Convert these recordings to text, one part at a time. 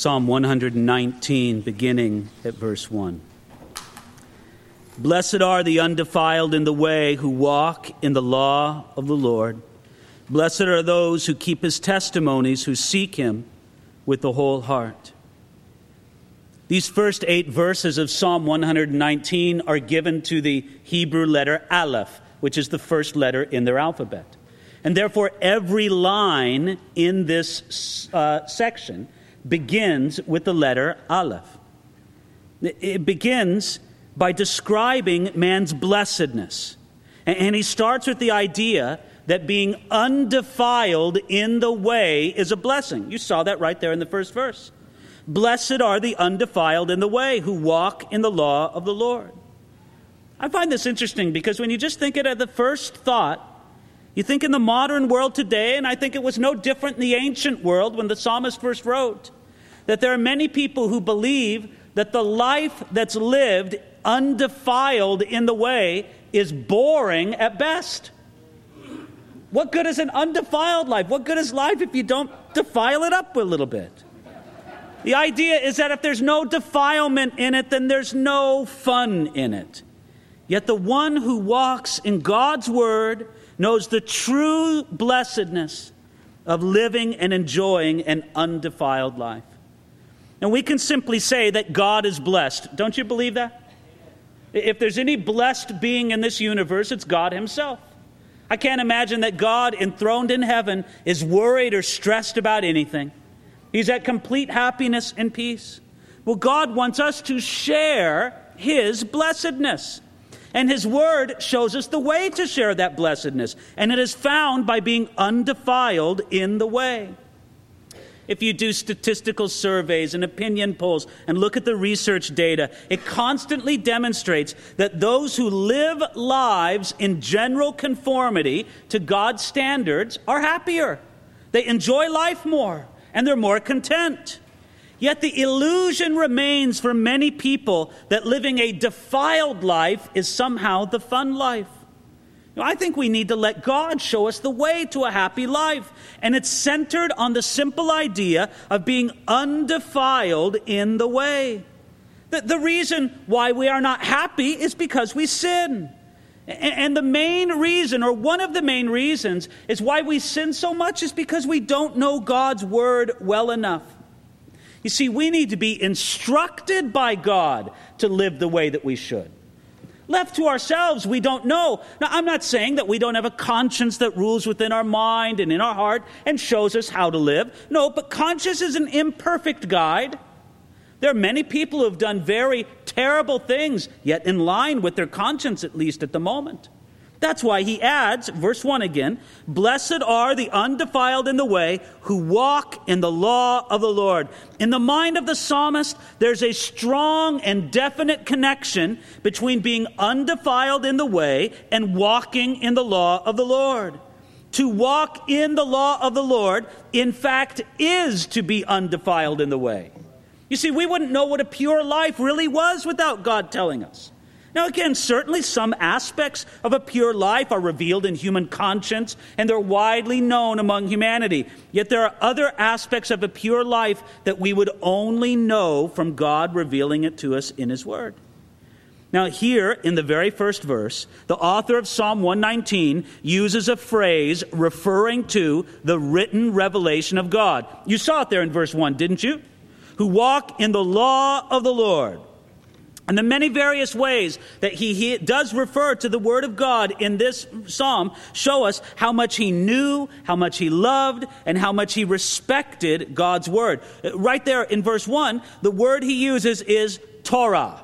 Psalm 119, beginning at verse 1. Blessed are the undefiled in the way who walk in the law of the Lord. Blessed are those who keep his testimonies, who seek him with the whole heart. These first eight verses of Psalm 119 are given to the Hebrew letter Aleph, which is the first letter in their alphabet. And therefore, every line in this uh, section begins with the letter Aleph. It begins by describing man's blessedness. And he starts with the idea that being undefiled in the way is a blessing. You saw that right there in the first verse. Blessed are the undefiled in the way who walk in the law of the Lord. I find this interesting because when you just think it at the first thought, you think in the modern world today, and I think it was no different in the ancient world when the psalmist first wrote, that there are many people who believe that the life that's lived undefiled in the way is boring at best. What good is an undefiled life? What good is life if you don't defile it up a little bit? The idea is that if there's no defilement in it, then there's no fun in it. Yet the one who walks in God's word knows the true blessedness of living and enjoying an undefiled life. And we can simply say that God is blessed. Don't you believe that? If there's any blessed being in this universe, it's God Himself. I can't imagine that God, enthroned in heaven, is worried or stressed about anything. He's at complete happiness and peace. Well, God wants us to share His blessedness. And His Word shows us the way to share that blessedness. And it is found by being undefiled in the way. If you do statistical surveys and opinion polls and look at the research data, it constantly demonstrates that those who live lives in general conformity to God's standards are happier. They enjoy life more and they're more content. Yet the illusion remains for many people that living a defiled life is somehow the fun life. I think we need to let God show us the way to a happy life. And it's centered on the simple idea of being undefiled in the way. The, the reason why we are not happy is because we sin. And the main reason, or one of the main reasons, is why we sin so much is because we don't know God's word well enough. You see, we need to be instructed by God to live the way that we should. Left to ourselves, we don't know. Now, I'm not saying that we don't have a conscience that rules within our mind and in our heart and shows us how to live. No, but conscience is an imperfect guide. There are many people who have done very terrible things, yet in line with their conscience, at least at the moment. That's why he adds, verse 1 again Blessed are the undefiled in the way who walk in the law of the Lord. In the mind of the psalmist, there's a strong and definite connection between being undefiled in the way and walking in the law of the Lord. To walk in the law of the Lord, in fact, is to be undefiled in the way. You see, we wouldn't know what a pure life really was without God telling us. Now, again, certainly some aspects of a pure life are revealed in human conscience and they're widely known among humanity. Yet there are other aspects of a pure life that we would only know from God revealing it to us in His Word. Now, here in the very first verse, the author of Psalm 119 uses a phrase referring to the written revelation of God. You saw it there in verse 1, didn't you? Who walk in the law of the Lord. And the many various ways that he, he, does refer to the Word of God in this psalm show us how much he knew, how much he loved, and how much he respected God's Word. Right there in verse 1, the word he uses is Torah.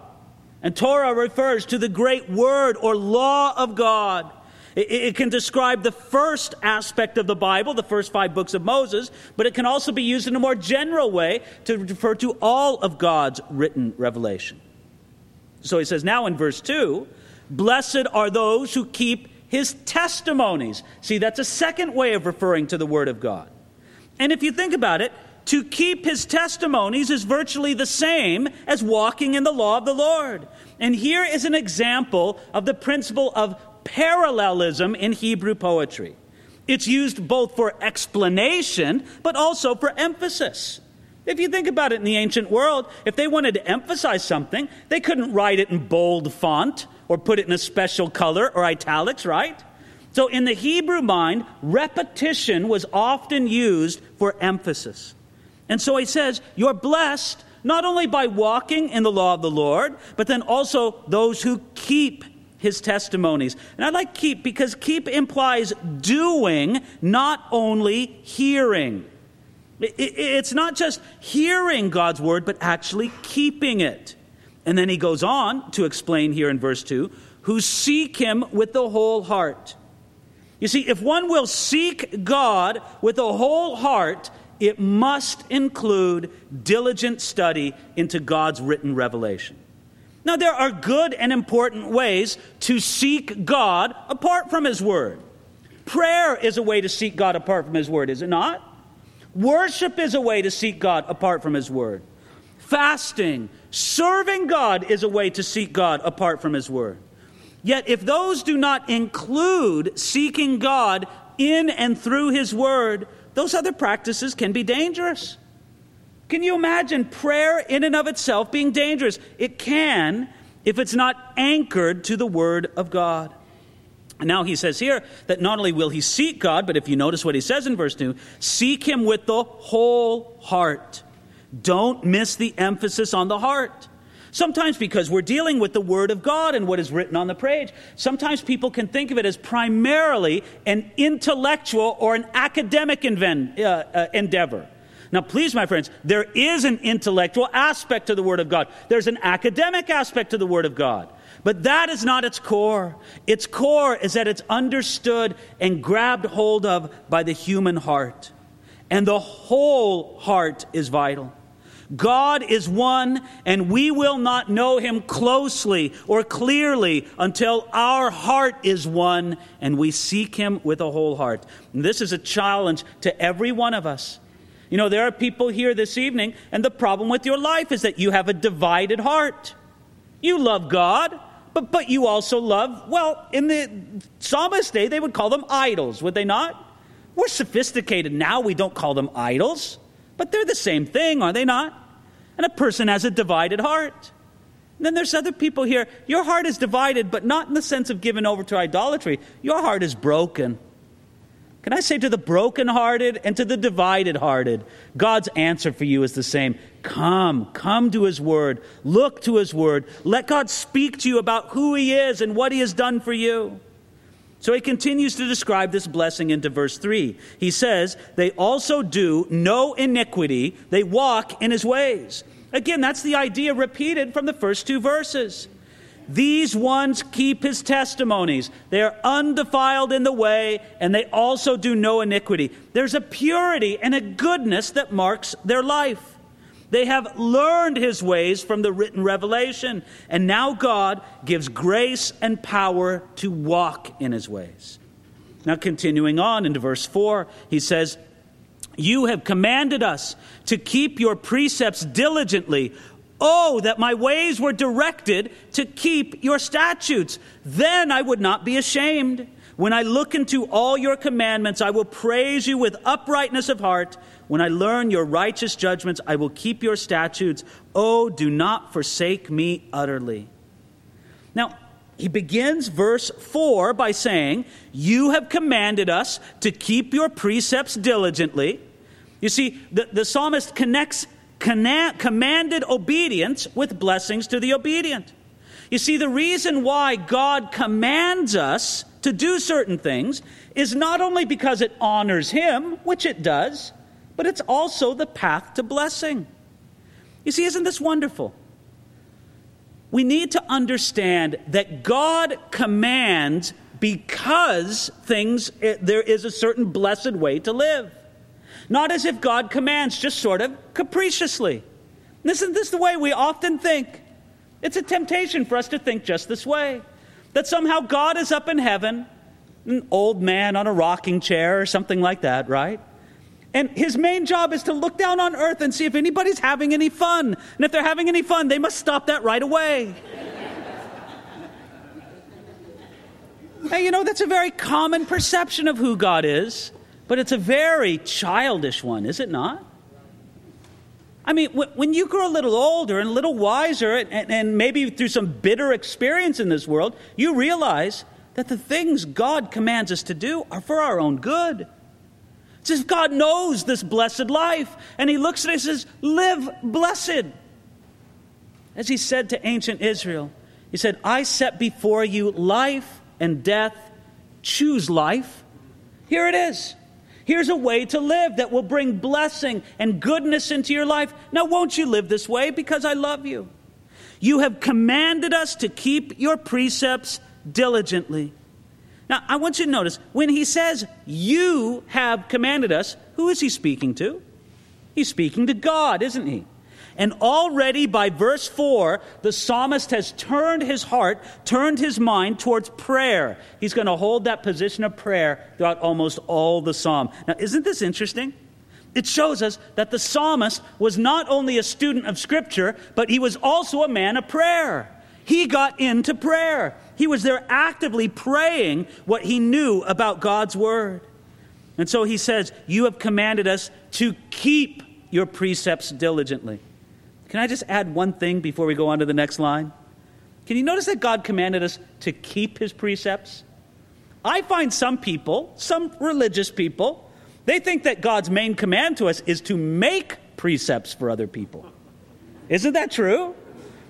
And Torah refers to the great Word or law of God. It, it can describe the first aspect of the Bible, the first five books of Moses, but it can also be used in a more general way to refer to all of God's written revelation. So he says now in verse 2 Blessed are those who keep his testimonies. See, that's a second way of referring to the Word of God. And if you think about it, to keep his testimonies is virtually the same as walking in the law of the Lord. And here is an example of the principle of parallelism in Hebrew poetry. It's used both for explanation, but also for emphasis. If you think about it in the ancient world, if they wanted to emphasize something, they couldn't write it in bold font or put it in a special color or italics, right? So in the Hebrew mind, repetition was often used for emphasis. And so he says, You're blessed not only by walking in the law of the Lord, but then also those who keep his testimonies. And I like keep because keep implies doing, not only hearing. It's not just hearing God's word, but actually keeping it. And then he goes on to explain here in verse 2 who seek him with the whole heart. You see, if one will seek God with a whole heart, it must include diligent study into God's written revelation. Now, there are good and important ways to seek God apart from His Word. Prayer is a way to seek God apart from His Word, is it not? Worship is a way to seek God apart from His Word. Fasting, serving God is a way to seek God apart from His Word. Yet, if those do not include seeking God in and through His Word, those other practices can be dangerous. Can you imagine prayer in and of itself being dangerous? It can if it's not anchored to the Word of God. Now he says here that not only will he seek God, but if you notice what he says in verse 2, seek him with the whole heart. Don't miss the emphasis on the heart. Sometimes because we're dealing with the Word of God and what is written on the page, sometimes people can think of it as primarily an intellectual or an academic inven- uh, uh, endeavor. Now, please, my friends, there is an intellectual aspect to the Word of God. There's an academic aspect to the Word of God. But that is not its core. Its core is that it's understood and grabbed hold of by the human heart. And the whole heart is vital. God is one, and we will not know him closely or clearly until our heart is one and we seek him with a whole heart. And this is a challenge to every one of us. You know, there are people here this evening, and the problem with your life is that you have a divided heart. You love God, but, but you also love, well, in the psalmist day, they would call them idols, would they not? We're sophisticated now, we don't call them idols, but they're the same thing, are they not? And a person has a divided heart. And then there's other people here. Your heart is divided, but not in the sense of given over to idolatry. Your heart is broken. Can I say to the brokenhearted and to the divided hearted, God's answer for you is the same. Come, come to His Word, look to His Word, let God speak to you about who He is and what He has done for you. So he continues to describe this blessing into verse 3. He says, They also do no iniquity, they walk in his ways. Again, that's the idea repeated from the first two verses. These ones keep his testimonies. They are undefiled in the way, and they also do no iniquity. There's a purity and a goodness that marks their life. They have learned his ways from the written revelation, and now God gives grace and power to walk in his ways. Now, continuing on into verse 4, he says, You have commanded us to keep your precepts diligently. Oh, that my ways were directed to keep your statutes. Then I would not be ashamed. When I look into all your commandments, I will praise you with uprightness of heart. When I learn your righteous judgments, I will keep your statutes. Oh, do not forsake me utterly. Now, he begins verse 4 by saying, You have commanded us to keep your precepts diligently. You see, the, the psalmist connects commanded obedience with blessings to the obedient. You see, the reason why God commands us to do certain things is not only because it honors Him, which it does, but it's also the path to blessing. You see, isn't this wonderful? We need to understand that God commands because things, eh, there is a certain blessed way to live. Not as if God commands just sort of capriciously. Isn't this the way we often think? It's a temptation for us to think just this way that somehow God is up in heaven, an old man on a rocking chair or something like that, right? And his main job is to look down on earth and see if anybody's having any fun. And if they're having any fun, they must stop that right away. hey, you know, that's a very common perception of who God is, but it's a very childish one, is it not? I mean, when you grow a little older and a little wiser, and, maybe through some bitter experience in this world, you realize that the things God commands us to do are for our own good. It's as God knows this blessed life, and He looks at it and says, Live blessed. As He said to ancient Israel, He said, I set before you life and death. Choose life. Here it is. Here's a way to live that will bring blessing and goodness into your life. Now, won't you live this way? Because I love you. You have commanded us to keep your precepts diligently. Now, I want you to notice when he says, You have commanded us, who is he speaking to? He's speaking to God, isn't he? And already by verse 4, the psalmist has turned his heart, turned his mind towards prayer. He's going to hold that position of prayer throughout almost all the psalm. Now, isn't this interesting? It shows us that the psalmist was not only a student of Scripture, but he was also a man of prayer. He got into prayer. He was there actively praying what he knew about God's Word. And so he says, You have commanded us to keep your precepts diligently. Can I just add one thing before we go on to the next line? Can you notice that God commanded us to keep his precepts? I find some people, some religious people, they think that God's main command to us is to make precepts for other people. Isn't that true?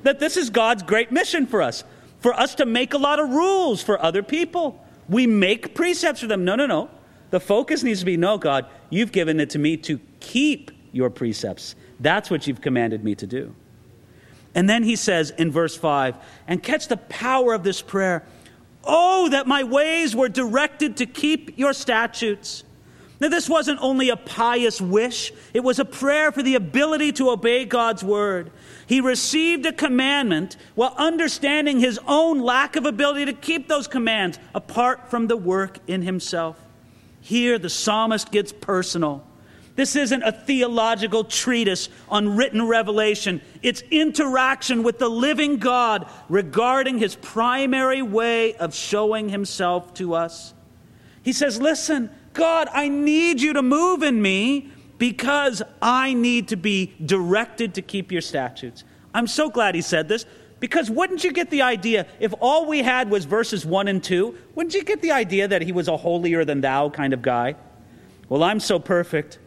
That this is God's great mission for us, for us to make a lot of rules for other people. We make precepts for them. No, no, no. The focus needs to be no, God, you've given it to me to keep your precepts. That's what you've commanded me to do. And then he says in verse 5 and catch the power of this prayer. Oh, that my ways were directed to keep your statutes. Now, this wasn't only a pious wish, it was a prayer for the ability to obey God's word. He received a commandment while understanding his own lack of ability to keep those commands apart from the work in himself. Here, the psalmist gets personal. This isn't a theological treatise on written revelation. It's interaction with the living God regarding his primary way of showing himself to us. He says, Listen, God, I need you to move in me because I need to be directed to keep your statutes. I'm so glad he said this because wouldn't you get the idea, if all we had was verses 1 and 2, wouldn't you get the idea that he was a holier than thou kind of guy? Well, I'm so perfect.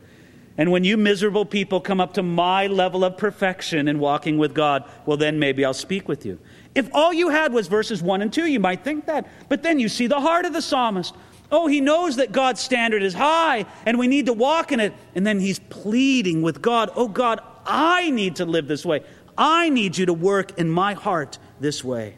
And when you miserable people come up to my level of perfection in walking with God, well, then maybe I'll speak with you. If all you had was verses 1 and 2, you might think that. But then you see the heart of the psalmist. Oh, he knows that God's standard is high and we need to walk in it. And then he's pleading with God, Oh, God, I need to live this way. I need you to work in my heart this way.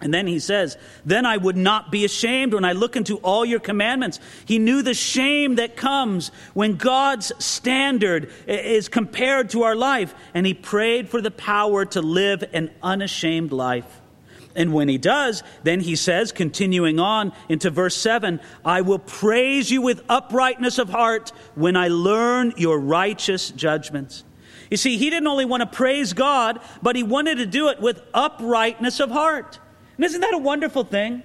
And then he says, Then I would not be ashamed when I look into all your commandments. He knew the shame that comes when God's standard is compared to our life, and he prayed for the power to live an unashamed life. And when he does, then he says, continuing on into verse 7, I will praise you with uprightness of heart when I learn your righteous judgments. You see, he didn't only want to praise God, but he wanted to do it with uprightness of heart. And isn't that a wonderful thing?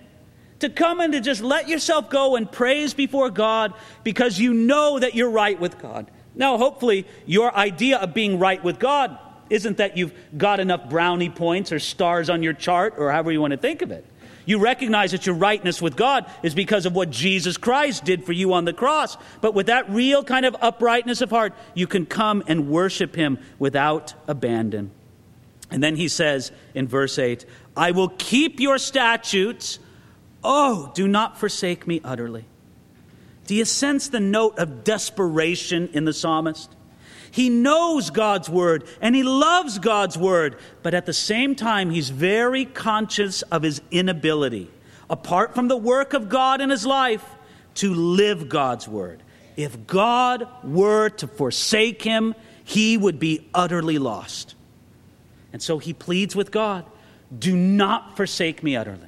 To come and to just let yourself go and praise before God because you know that you're right with God. Now, hopefully, your idea of being right with God isn't that you've got enough brownie points or stars on your chart or however you want to think of it. You recognize that your rightness with God is because of what Jesus Christ did for you on the cross. But with that real kind of uprightness of heart, you can come and worship Him without abandon. And then he says in verse 8, I will keep your statutes. Oh, do not forsake me utterly. Do you sense the note of desperation in the psalmist? He knows God's word and he loves God's word, but at the same time, he's very conscious of his inability, apart from the work of God in his life, to live God's word. If God were to forsake him, he would be utterly lost. And so he pleads with God do not forsake me utterly.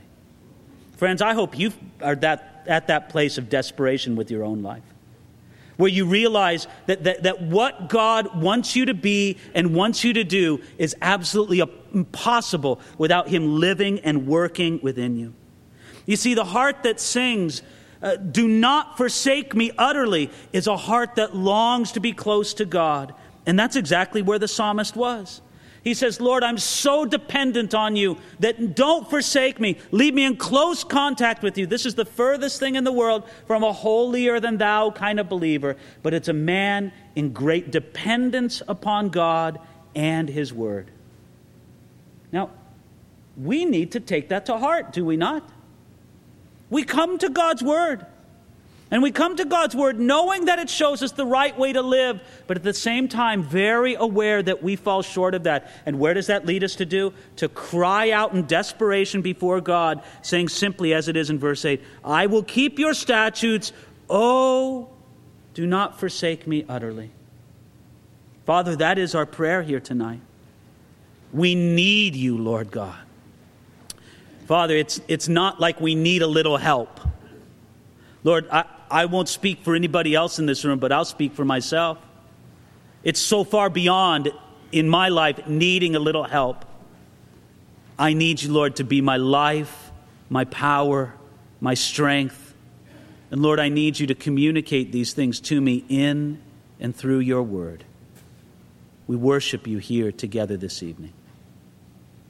Friends, I hope you are that, at that place of desperation with your own life, where you realize that, that, that what God wants you to be and wants you to do is absolutely impossible without Him living and working within you. You see, the heart that sings, uh, Do not forsake me utterly, is a heart that longs to be close to God And that's exactly where the psalmist was. He says, Lord, I'm so dependent on you that don't forsake me. Leave me in close contact with you. This is the furthest thing in the world from a holier than thou kind of believer, but it's a man in great dependence upon God and his word. Now, we need to take that to heart, do we not? We come to God's word. And we come to God's Word knowing that it shows us the right way to live, but at the same time, very aware that we fall short of that. And where does that lead us to do? To cry out in desperation before God, saying simply as it is in verse 8 I will keep your statutes. Oh, do not forsake me utterly. Father, that is our prayer here tonight. We need you, Lord God. Father, it's, it's not like we need a little help. Lord, I, I won't speak for anybody else in this room, but I'll speak for myself. It's so far beyond in my life needing a little help. I need you, Lord, to be my life, my power, my strength. And Lord, I need you to communicate these things to me in and through your word. We worship you here together this evening.